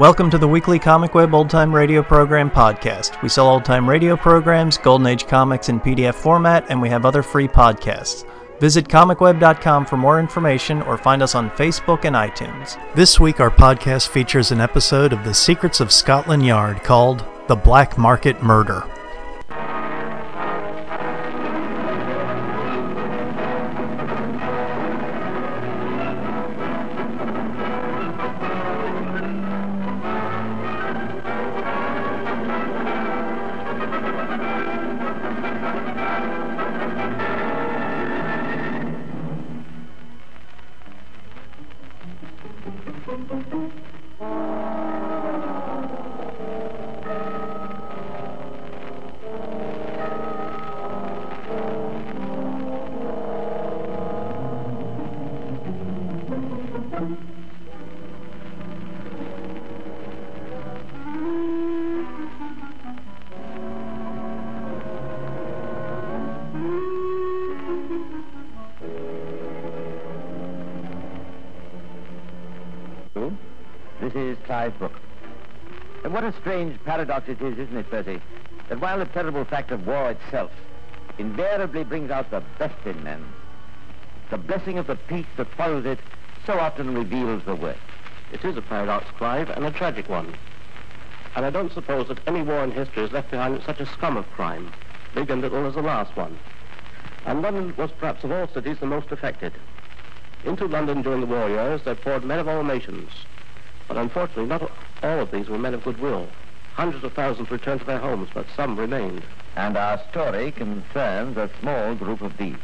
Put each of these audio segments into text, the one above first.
Welcome to the weekly Comic Web Old Time Radio Program podcast. We sell old time radio programs, Golden Age comics in PDF format, and we have other free podcasts. Visit comicweb.com for more information or find us on Facebook and iTunes. This week, our podcast features an episode of The Secrets of Scotland Yard called The Black Market Murder. Clive. And what a strange paradox it is, isn't it, Percy? That while the terrible fact of war itself invariably brings out the best in men, the blessing of the peace that follows it so often reveals the worst. It is a paradox, Clive, and a tragic one. And I don't suppose that any war in history has left behind such a scum of crime, big and little as the last one. And London was perhaps of all cities the most affected. Into London during the war years there poured men of all nations. But unfortunately, not all of these were men of goodwill. Hundreds of thousands returned to their homes, but some remained. And our story concerns a small group of these.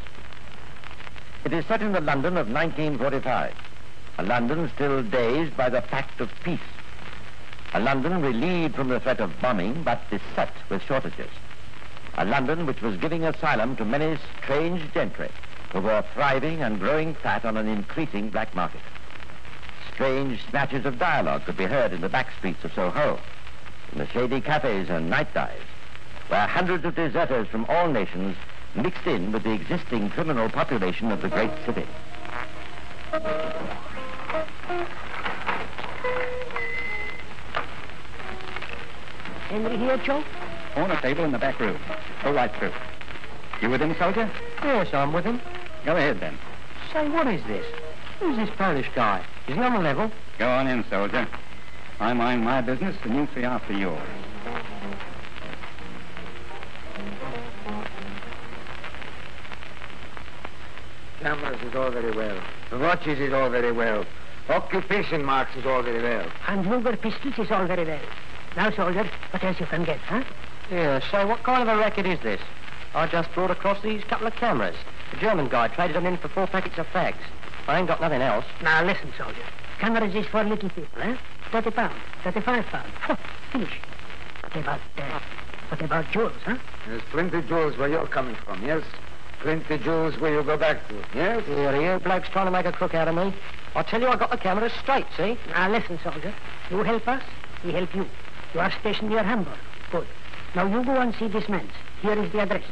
It is set in the London of 1945, a London still dazed by the fact of peace, a London relieved from the threat of bombing but beset with shortages, a London which was giving asylum to many strange gentry who were thriving and growing fat on an increasing black market. Strange snatches of dialogue could be heard in the back streets of Soho, in the shady cafes and night dives, where hundreds of deserters from all nations mixed in with the existing criminal population of the great city. Henry here, Joe? On a table in the back room. Go right through. You with him, soldier? Yes, I'm with him. Go ahead, then. Say, what is this? Who's this Polish guy? He's not on the level. Go on in, soldier. I mind my business, and you see after yours. Cameras is all very well. Watches is all very well. Occupation marks is all very well. And Luger pistols is all very well. Now, soldier, what else you can get, huh? Yeah, say, what kind of a racket is this? I just brought across these couple of cameras. The German guy traded them in for four packets of fags. I ain't got nothing else. Now, listen, soldier. Cameras is for little people, eh? 30 pounds, 35 pounds. Huh, finish. What about, uh, what about jewels, huh? There's plenty jewels where you're coming from, yes? Plenty jewels where you go back to, yes? Here, you blokes trying to make a crook out of me. I tell you, I got the cameras straight, see? Now, listen, soldier. You help us, we help you. You are stationed near Hamburg. Good. Now, you go and see this man's. Here is the address.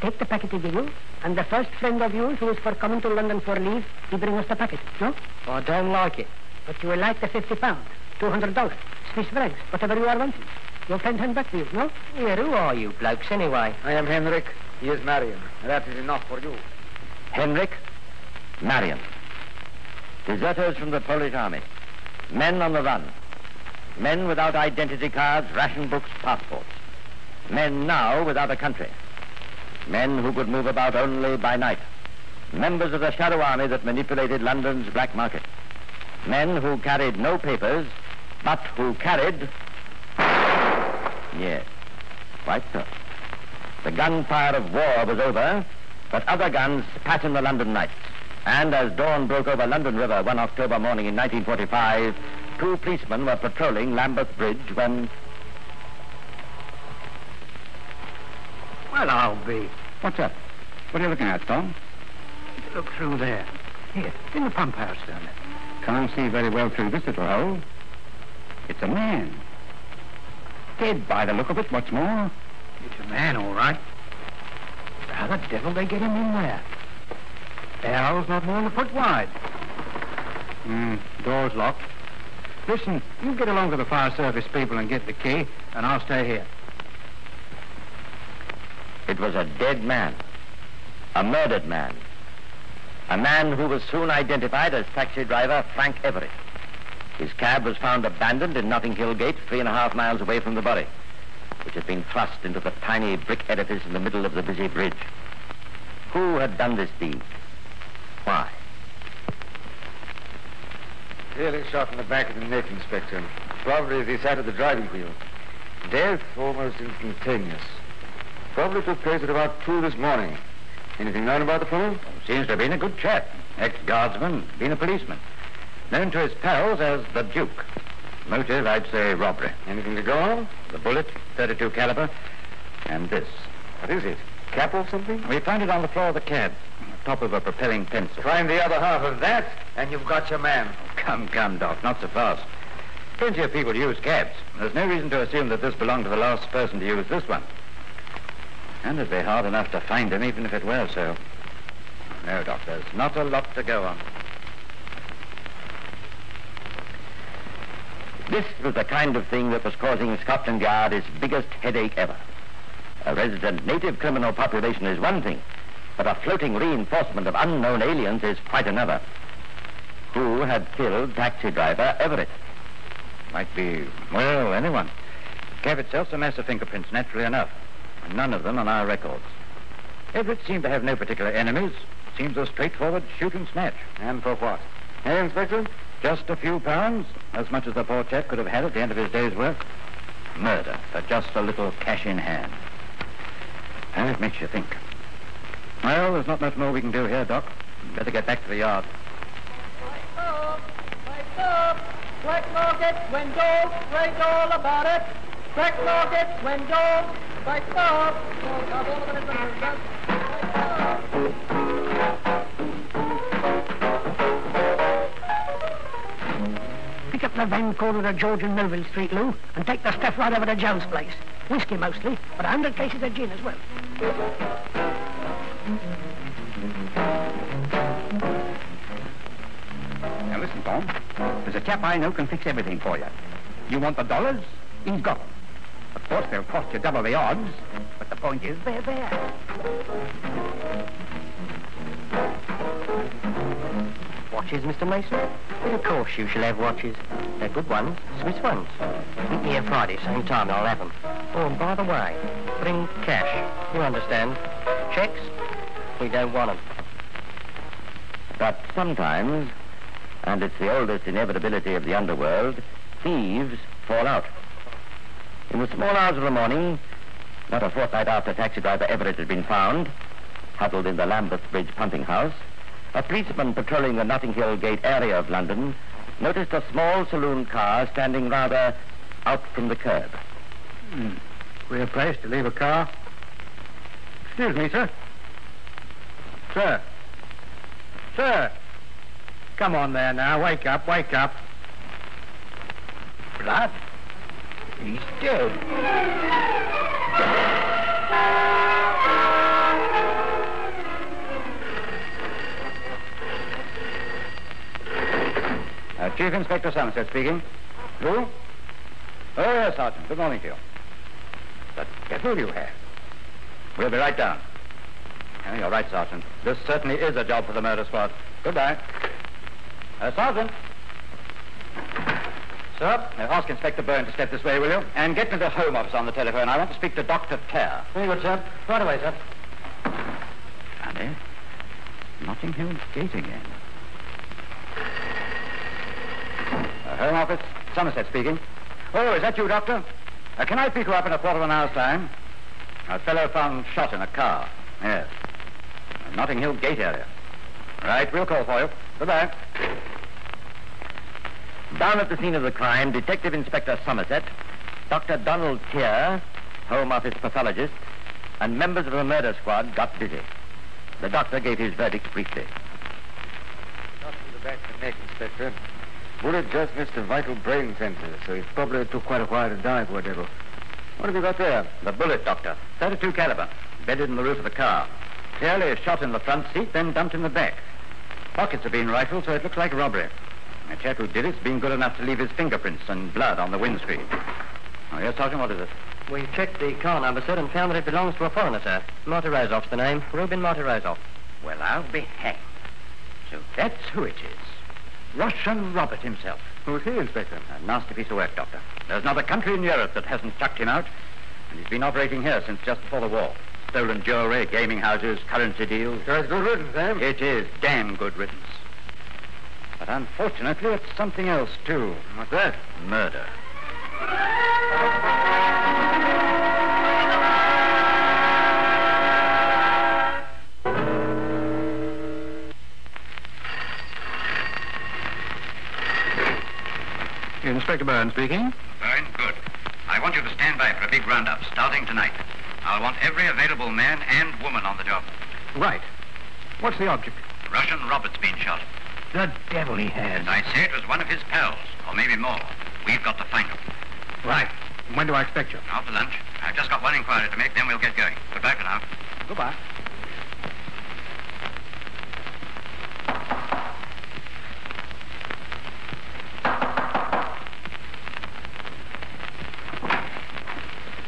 Take the packet to you, and the first friend of yours who is for coming to London for leave, he bring us the packet, no? Oh, I don't like it. But you will like the 50 pound, $200, Swiss francs, whatever you are wanting. Your friend hand back to you, no? Here, who are you blokes, anyway? I am Henrik. He is Marion. That is enough for you. Henrik, Marion. Deserters from the Polish army. Men on the run. Men without identity cards, ration books, passports. Men now without a country. Men who could move about only by night. Members of the shadow army that manipulated London's black market. Men who carried no papers, but who carried... Yes, quite so. The gunfire of war was over, but other guns spat in the London night. And as dawn broke over London River one October morning in 1945, two policemen were patrolling Lambeth Bridge when... Well, I'll be. What's up? What are you looking at, Tom? Look through there. Here, in the pump house down there. Can't see very well through this little hole. It's a man. Dead by the look of it, what's more. It's a man, all right. How the devil they get him in there? The hole's not more than a foot wide. Hmm, door's locked. Listen, you get along to the fire service people and get the key, and I'll stay here. It was a dead man. A murdered man. A man who was soon identified as taxi driver Frank Everett. His cab was found abandoned in Notting Hill Gate, three and a half miles away from the body, which had been thrust into the tiny brick edifice in the middle of the busy bridge. Who had done this deed? Why? Clearly shot in the back of the neck, Inspector. Probably as he sat at the driving wheel. Death almost instantaneous. Probably took place at about two this morning. Anything known about the fellow? Seems to have been a good chap. Ex-guardsman, been a policeman. Known to his pals as the Duke. Motive, I'd say robbery. Anything to go on? The bullet, 32 caliber, and this. What is it? Cap or something? We found it on the floor of the cab, on the top of a propelling pencil. Find the other half of that, and you've got your man. Oh, come, come, Doc, not so fast. Plenty of people use cabs. There's no reason to assume that this belonged to the last person to use this one. And it'd be hard enough to find him, even if it were so. No, Doc, there's not a lot to go on. This was the kind of thing that was causing Scotland Yard its biggest headache ever. A resident native criminal population is one thing, but a floating reinforcement of unknown aliens is quite another. Who had killed taxi driver Everett? Might be, well, anyone. Cab itself's a mess of fingerprints, naturally enough. And none of them on our records. Everett seemed to have no particular enemies. Seems a straightforward shoot and snatch. And for what? Hey, Inspector? Just a few pounds, as much as the poor chap could have had at the end of his day's work. Murder for just a little cash in hand. And it makes you think. Well, there's not much more we can do here, Doc. Better get back to the yard. Black market, when gold, all about it. Black market, when gold, by stop. Pick up the van corner of George and Melville Street, Lou, and take the stuff right over to Joe's place. Whiskey mostly, but a hundred cases of gin as well. Now listen, Tom. There's a chap I know can fix everything for you. You want the dollars? He's got them. Of course, they'll cost you double the odds, but the point is they're there. Watches, Mr. Mason? Well, of course you shall have watches. They're good ones, Swiss ones. Meet me here Friday, same time, and I'll have them. Oh, and by the way, bring cash. You understand? Checks? We don't want them. But sometimes, and it's the oldest inevitability of the underworld, thieves fall out. In the small hours of the morning, not a fortnight after taxi driver Everett had been found, huddled in the Lambeth Bridge pumping house, a policeman patrolling the Notting Hill Gate area of London noticed a small saloon car standing rather out from the curb. Hmm. Queer place to leave a car. Excuse me, sir. Sir. Sir. Come on there now. Wake up, wake up. Blood? He's dead. Uh, Chief Inspector Somerset speaking. Who? Oh, yes, Sergeant. Good morning to you. The devil you have. We'll be right down. Yeah, you're right, Sergeant. This certainly is a job for the murder squad. Goodbye. Uh, Sergeant. Sir, uh, ask Inspector Byrne to step this way, will you? And get me the Home Office on the telephone. I want to speak to Dr. Teare. Very good, sir. Right away, sir. Funny. Notting Hill Gate again. Uh, Home Office, Somerset speaking. Oh, is that you, Doctor? Uh, can I pick you up in a quarter of an hour's time? A fellow found shot in a car. Yes. Notting Hill Gate area. Right, we'll call for you. Goodbye. Down at the scene of the crime, Detective Inspector Somerset, Dr. Donald Teare, Home Office pathologist, and members of the murder squad got busy. The doctor gave his verdict briefly. Shot to the back of the neck, Inspector. Bullet just missed the vital brain center, so he probably took quite a while to die, poor devil. What have you got there? The bullet, Doctor. 32 caliber. Bedded in the roof of the car. Clearly a shot in the front seat, then dumped in the back. Pockets have been rifled, so it looks like robbery. The chap who did it's been good enough to leave his fingerprints and blood on the windscreen. Oh, yes, Sergeant, what is it? We checked the car number, sir, and found that it belongs to a foreigner, sir. Morozov's the name. Rubin Morozov. Well, I'll be hanged. So that's who it is. Russian Robert himself. Who's he, Inspector? A nasty piece of work, Doctor. There's not a country in Europe that hasn't chucked him out. And he's been operating here since just before the war. Stolen jewelry, gaming houses, currency deals. Sure, it's good riddance, eh? It is damn good riddance. But unfortunately, it's something else, too. What's that? Murder. Inspector Byrne speaking. Byrne, good. I want you to stand by for a big roundup starting tonight. I'll want every available man and woman on the job. Right. What's the object? Russian Robert's been shot. The devil he has. I say it was one of his pals, or maybe more. We've got to find him. Right. When do I expect you? After lunch. I've just got one inquiry to make, then we'll get going. Goodbye for now. Goodbye.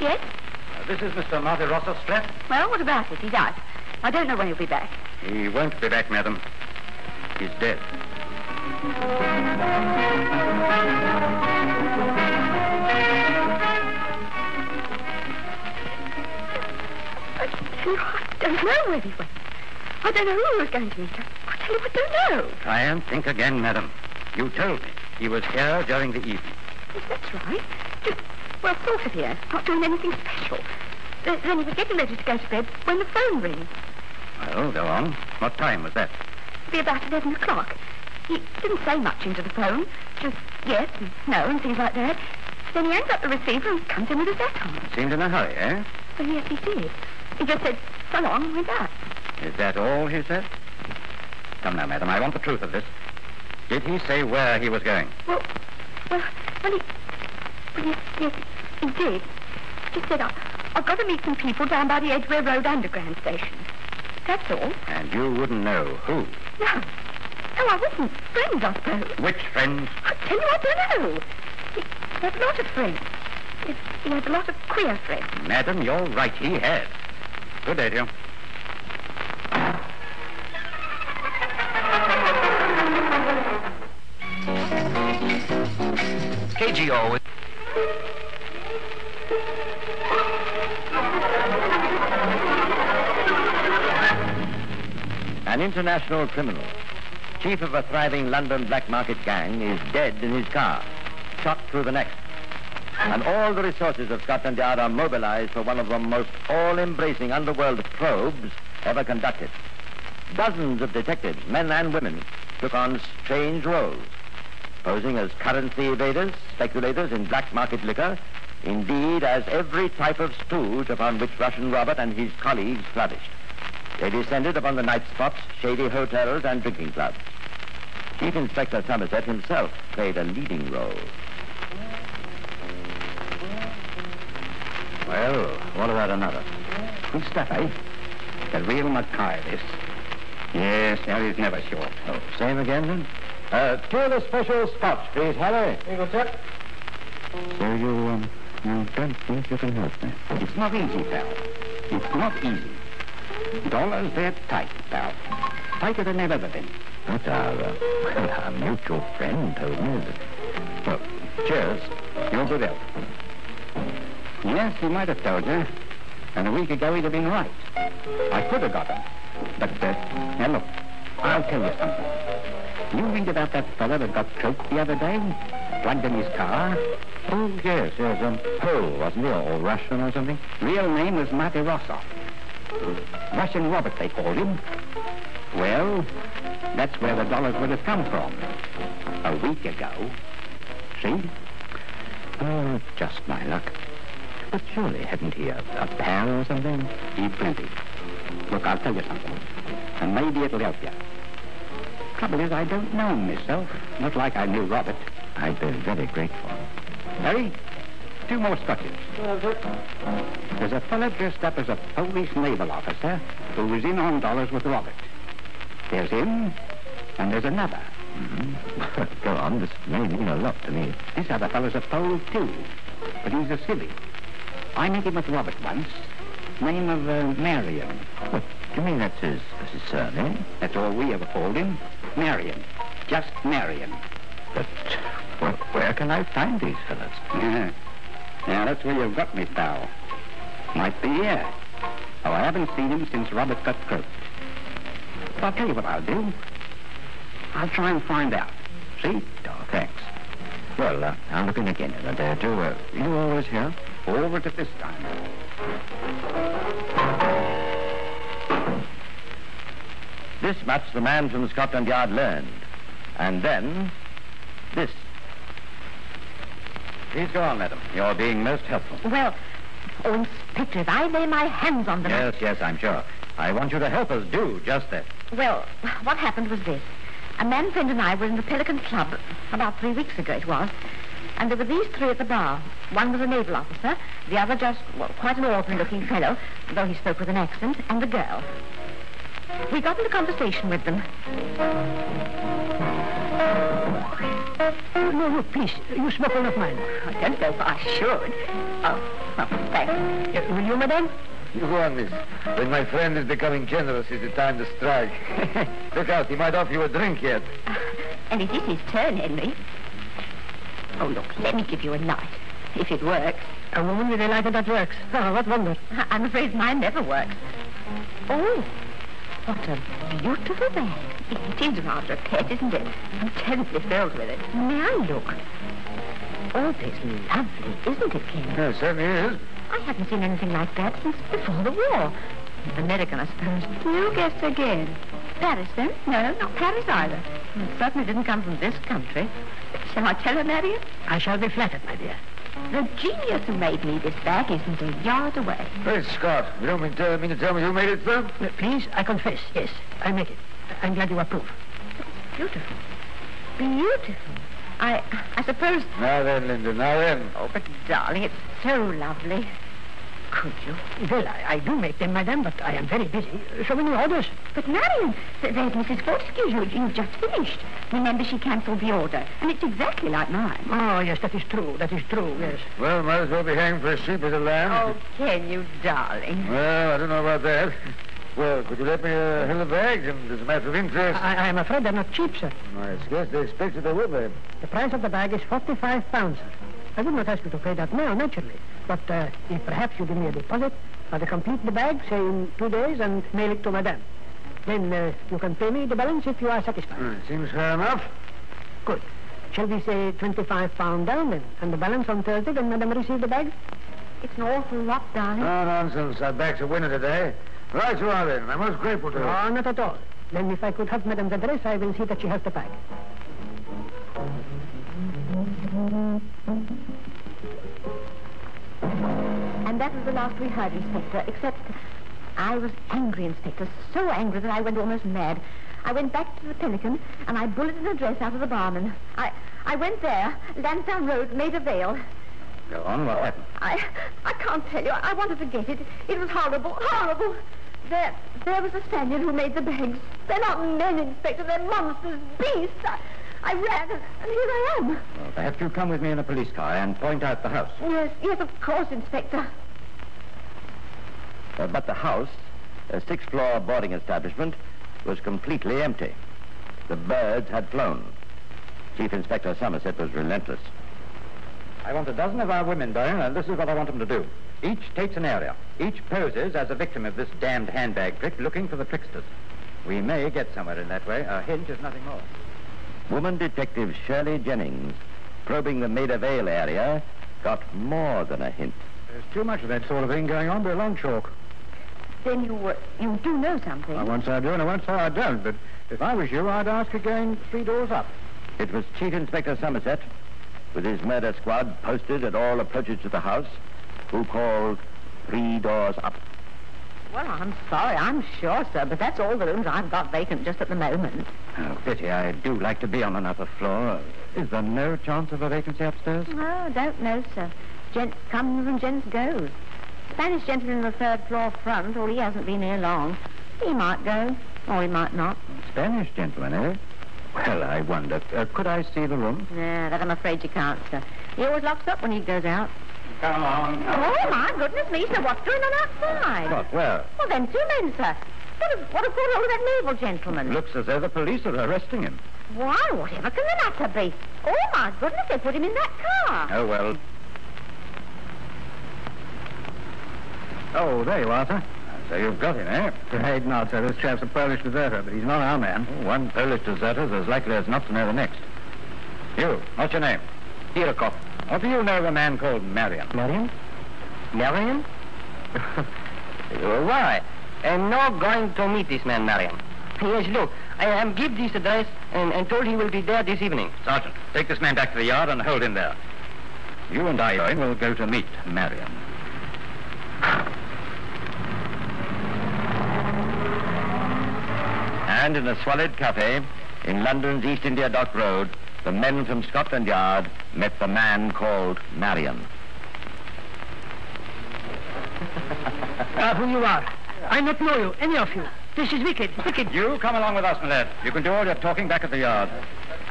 Yes? Uh, this is Mr. Marty Ross's flat. Well, what about it? He's out. I don't know when he'll be back. He won't be back, madam. He's dead. I tell you, I don't know where he went. I don't know who was going to meet. I tell you, I don't know. Try and think again, madam. You told me he was here during the evening. Yes, that's right. Just, well, sort of here. Not doing anything special. Then, he was getting ready to go to bed when the phone rings. Well, go on. What time was that? Be about 11 o'clock. He didn't say much into the phone. Just yes and no and things like that. Then he hangs up the receiver and comes in with his hat on. Seemed in a hurry, eh? Well, yes, he did. He just said, so long, and went out. Is that all he said? Come now, madam. I want the truth of this. Did he say where he was going? Well, well, well, he, well, yes, yes, he did. He just said, I, I've got to meet some people down by the Edgware Road Underground Station. That's all. And you wouldn't know who. No. Oh, no, I wasn't. Friends, I suppose. Which friends? I tell you, I don't know. He, he has a lot of friends. He, he has a lot of queer friends. Madam, you're right. He had. Good day to you. KGO. An international criminal, chief of a thriving London black market gang, is dead in his car, shot through the neck. And all the resources of Scotland Yard are mobilized for one of the most all-embracing underworld probes ever conducted. Dozens of detectives, men and women, took on strange roles, posing as currency evaders, speculators in black market liquor, indeed as every type of stooge upon which Russian Robert and his colleagues flourished. They descended upon the night spots, shady hotels, and drinking clubs. Chief Inspector Somerset himself played a leading role. Well, what about another? Good stuff, eh? The real Mackay, this. Yes, is never short. Oh, same again, then? Uh, two of the special scotch, please, Harry. Here you go, sir. So you, um, you don't think you can help me? It's not easy, pal. It's not easy. Dollars, they're tight, pal. Tighter than they've ever been. But our, uh, well, our mutual friend told me that... Well, cheers. Your good health. Yes, he might have told you. And a week ago he'd have been right. I could have got him. But, uh, now look, I'll tell you something. You read about that fellow that got choked the other day? Plugged in his car? Oh, yes, yes, um, Pole, wasn't he, or Russian or something? Real name was Martirosoff. Russian Robert, they called him. Well, that's where the dollars would have come from. A week ago. See? Oh, just my luck. But surely hadn't he a, a pal or something? He plenty. Look, I'll tell you something. And maybe it'll help you. Trouble is, I don't know myself. Not like I knew Robert. I'd be very grateful. Harry, two more scotches. There's a fellow dressed up as a Polish naval officer who was in on dollars with Robert. There's him, and there's another. Go on, this may mean a lot to me. This other fellow's a Pole, too. But he's a silly. I met him with Robert once. Name of uh, Marion. What, do you mean that's his, that's his surname? That's all we ever called him. Marion. Just Marion. But well, where can I find these fellows? Yeah. yeah, that's where you've got me, pal. Might be here. Oh, I haven't seen him since Robert got croaked. But I'll tell you what I'll do. I'll try and find out. See? Oh, thanks. Well, uh, I'll look in again in a day or two. Uh, you always here? Over to this time. This much the man from Scotland Yard learned. And then, this. Please go on, madam. You're being most helpful. Well, oh, Inspector, if I lay my hands on them... Yes, yes, I'm sure. I want you to help us do just that. Well, what happened was this. A man friend and I were in the Pelican Club about three weeks ago it was. And there were these three at the bar. One was a naval officer, the other just, well, quite an ordinary-looking fellow, though he spoke with an accent, and the girl. We got into conversation with them. No, no, please. You smoke one of mine. I don't know if I should. Oh, well, thanks. Uh, will you, madame? You go on, miss. When my friend is becoming generous, is the time to strike. Look out, he might offer you a drink yet. And it is his turn, Henry. Oh, look, let me give you a light, if it works. A woman with a lighter that works. Oh, what wonder. I- I'm afraid mine never works. Oh, what a beautiful bag. It is rather a pet, isn't it? I'm terribly thrilled with it. May I look? Oh, it's lovely, isn't it, Ken? Yes, certainly is. I haven't seen anything like that since before the war. American, I suppose. You guessed again. Paris, then? No, not Paris either. It certainly didn't come from this country. Shall I tell her, Marion? I shall be flattered, my dear. The genius who made me this bag isn't a yard away. Great Scott. You don't mean, tell, mean to tell me who made it, sir? Uh, please, I confess. Yes, I make it. I'm glad you approve. Beautiful. Beautiful. I I suppose... Now then, Linda, now then. Oh, but darling, it's so lovely. Could you? Well, I, I do make them, madame, but I am very busy. So many orders. But Marion, there's Mrs. Fortescue you, you just finished. Remember, she cancelled the order, and it's exactly like mine. Oh, yes, that is true. That is true, yes. Well, might as well be hanged for a sheep as a lamb. Oh, can you, darling? Well, I don't know about that. Well, could you let me uh, handle the bag? And as a matter of interest... I, I am afraid they're not cheap, sir. I scarcely expected they would be. The price of the bag is 45 pounds, sir. I would not ask you to pay that now, naturally. But uh, if perhaps you give me a deposit, I'll complete the bag, say in two days, and mail it to madame. Then uh, you can pay me the balance if you are satisfied. Hmm, seems fair enough. Good. Shall we say 25 pound down then? And the balance on Thursday when madame receives the bag? It's an awful lot, darling. No nonsense. Our bag's a winner today. Right you are then. I'm most grateful to you. Oh, not at all. Then if I could have madame's address, I will see that she has the bag. That was the last we heard, Inspector, except I was angry, Inspector, so angry that I went almost mad. I went back to the Pelican, and I bulleted an address out of the barman. I, I went there, Lansdowne Road, Maida Vale. Go on, what happened? I, I can't tell you. I wanted to get it. It was horrible, horrible. There, there was a Spaniard who made the bags. They're not men, Inspector. They're monsters, beasts. I, I ran, and, and here I am. Well, perhaps you'll come with me in a police car and point out the house. Yes, yes, of course, Inspector. Uh, but the house, a six-floor boarding establishment, was completely empty. The birds had flown. Chief Inspector Somerset was relentless. I want a dozen of our women down, and this is what I want them to do. Each takes an area. Each poses as a victim of this damned handbag trick, looking for the tricksters. We may get somewhere in that way. A hint is nothing more. Woman Detective Shirley Jennings, probing the Maida Vale area, got more than a hint. There's too much of that sort of thing going on by long chalk. Then you, uh, you do know something. I won't say I do and I won't say I don't, but if I was you, I'd ask again three doors up. It was Chief Inspector Somerset, with his murder squad posted at all approaches to the house, who called three doors up. Well, I'm sorry, I'm sure, sir, but that's all the rooms I've got vacant just at the moment. Oh, pity. I do like to be on an upper floor. Is there no chance of a vacancy upstairs? Oh, don't know, sir. Gents comes and gents goes. Spanish gentleman in the third floor front, well, he hasn't been here long. He might go, or he might not. Spanish gentleman, eh? Well, I wonder. Uh, could I see the room? Nah, that I'm afraid you can't, sir. He always locks up when he goes out. Come on. Oh, my goodness me, sir. What's going on outside? What? Where? Well, then, two men, sir. What have, what have got hold of that naval gentleman? Looks as though the police are arresting him. Why, whatever can the matter be? Oh, my goodness, they put him in that car. Oh, well. Oh, there you are, sir. So you've got him, eh? Right not, sir. This chap's a Polish deserter, but he's not our man. One Polish deserter's as likely as not to know the next. You, what's your name? Hirokov. What do you know of a man called Marion? Marion? Marion? Why? I'm not going to meet this man, Marion. Yes, look, I am give this address and, and told he will be there this evening. Sergeant, take this man back to the yard and hold him there. You and I will go to meet Marion. And in a squalid cafe in London's East India Dock Road, the men from Scotland Yard met the man called Marion. Ah, who you are? I not know you, any of you. This is wicked, wicked. You come along with us, my lad. You can do all your talking back at the yard.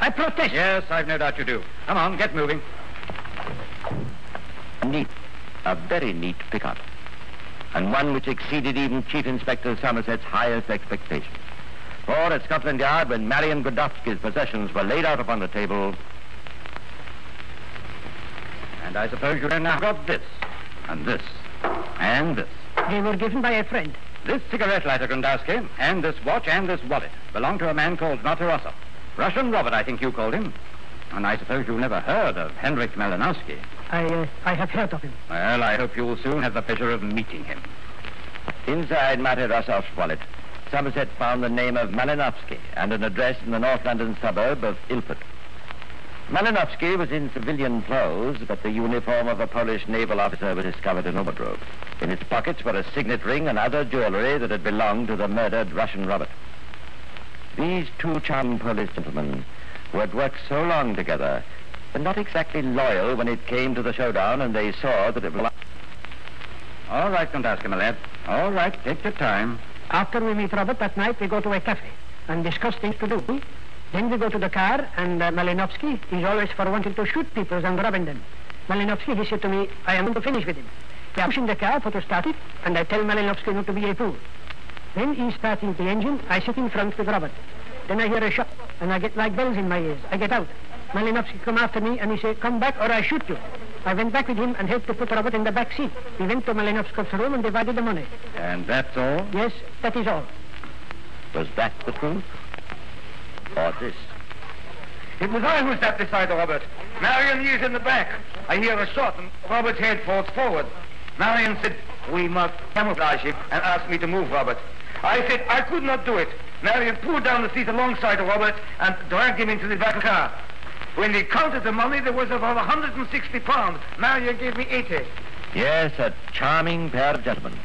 I protest. Yes, I've no doubt you do. Come on, get moving. Neat. A very neat pickup. And one which exceeded even Chief Inspector Somerset's highest expectations. For at Scotland Yard, when Marion Grondkowski's possessions were laid out upon the table, and I suppose you now got this, and this, and this. They were given by a friend. This cigarette lighter, Grondkowski, and this watch and this wallet belong to a man called Martirosoff. Russian Robert, I think you called him. And I suppose you've never heard of Henrik Malinowski. I, uh, I have heard of him. Well, I hope you will soon have the pleasure of meeting him. Inside Martirosoff's wallet, Somerset found the name of Malinowski and an address in the North London suburb of Ilford. Malinowski was in civilian clothes, but the uniform of a Polish naval officer was discovered in a wardrobe. In its pockets were a signet ring and other jewelry that had belonged to the murdered Russian Robert. These two charming Polish gentlemen, who had worked so long together, were not exactly loyal when it came to the showdown, and they saw that it was... All right, Grondkowski, my lad. All right, take your time. After we meet Robert that night, we go to a cafe and discuss things to do. Then we go to the car, and uh, Malinowski is always for wanting to shoot people and robbing them. Malinowski, he said to me, I am going to finish with him. We are pushing the car for to start it, and I tell Malinowski not to be a fool. Then he starting the engine, I sit in front with Robert. Then I hear a shot, and I get like bells in my ears. I get out. Malinowski come after me, and he say, come back or I shoot you. I went back with him and helped to put Robert in the back seat. We went to Malinowski's room and divided the money. And that's all? Yes, that is all. Was that the truth? Or this? It was I who sat beside Robert. Marion is in the back. I hear a shot and Robert's head falls forward. Marion said, we must camouflage him and asked me to move Robert. I said I could not do it. Marion pulled down the seat alongside of Robert and dragged him into the back car. When they counted the money, there was about 160 pounds. Marion gave me 80. Yes, a charming pair of gentlemen,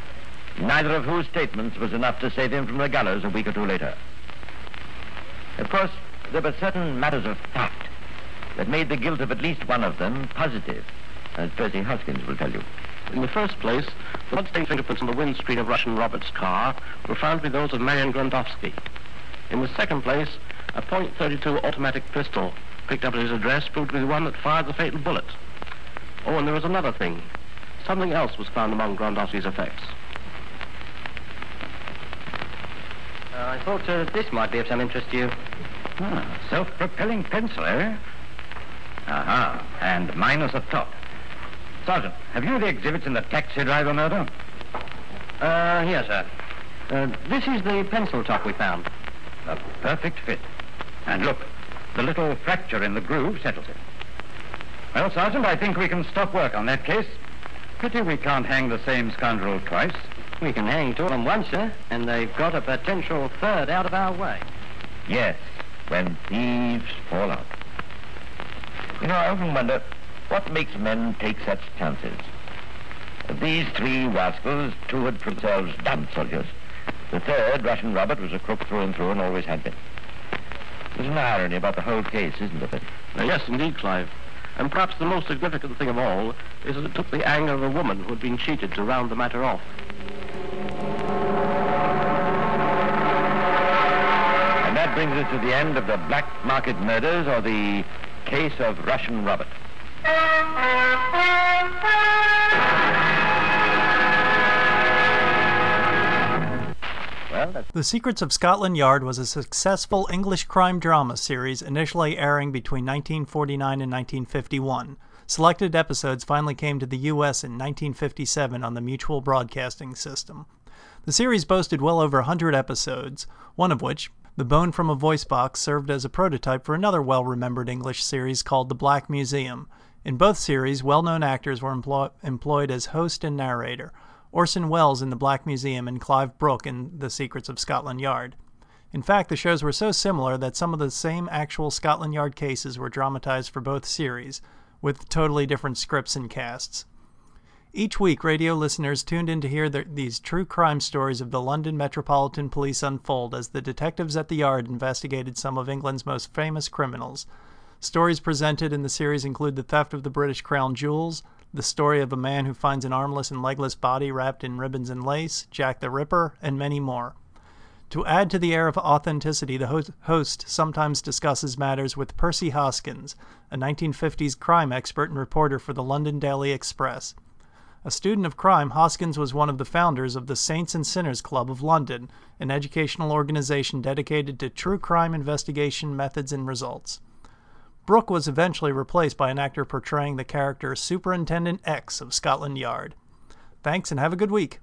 neither of whose statements was enough to save him from the gallows a week or two later. Of course, there were certain matters of fact that made the guilt of at least one of them positive, as Percy Hoskins will tell you. In the first place, the bloodstained fingerprints on the windscreen of Russian Robert's car were found to be those of Marion Grondkowski. In the second place, a .32 automatic pistol picked up at his address proved to be the one that fired the fatal bullet. Oh, and there was another thing. Something else was found among Grondkowski's effects. Uh, I thought uh, this might be of some interest to you. Ah, self-propelling pencil, eh? Aha, and minus a top. Sergeant, have you the exhibits in the taxi driver murder? Uh, here, sir. Uh, this is the pencil top we found. A perfect fit. And look, the little fracture in the groove settles it. Well, Sergeant, I think we can stop work on that case. Pity we can't hang the same scoundrel twice. We can hang two of them once, sir, and they've got a potential third out of our way. Yes, when thieves fall out. You know, I often wonder what makes men take such chances. Of these three rascals, two had themselves damn soldiers. The third, Russian Robert, was a crook through and through and always had been. There's an irony about the whole case, isn't there? Uh, yes, indeed, Clive. And perhaps the most significant thing of all is that it took the anger of a woman who had been cheated to round the matter off. And that brings brings us to the end of the Black Market Murders or the case of Russian Robert. The Secrets of Scotland Yard was a successful English crime drama series initially airing between 1949 and 1951. Selected episodes finally came to the U.S. in 1957 on the Mutual Broadcasting System. The series boasted well over 100 episodes, one of which, The Bone from a Voice Box, served as a prototype for another well remembered English series called The Black Museum. In both series, well known actors were employ- employed as host and narrator Orson Welles in The Black Museum and Clive Brook in The Secrets of Scotland Yard. In fact, the shows were so similar that some of the same actual Scotland Yard cases were dramatized for both series, with totally different scripts and casts. Each week, radio listeners tuned in to hear the, these true crime stories of the London Metropolitan Police unfold as the detectives at the Yard investigated some of England's most famous criminals. Stories presented in the series include the theft of the British Crown jewels, the story of a man who finds an armless and legless body wrapped in ribbons and lace, Jack the Ripper, and many more. To add to the air of authenticity, the host sometimes discusses matters with Percy Hoskins, a 1950s crime expert and reporter for the London Daily Express. A student of crime, Hoskins was one of the founders of the Saints and Sinners Club of London, an educational organization dedicated to true crime investigation methods and results. Brook was eventually replaced by an actor portraying the character Superintendent X of Scotland Yard. Thanks and have a good week.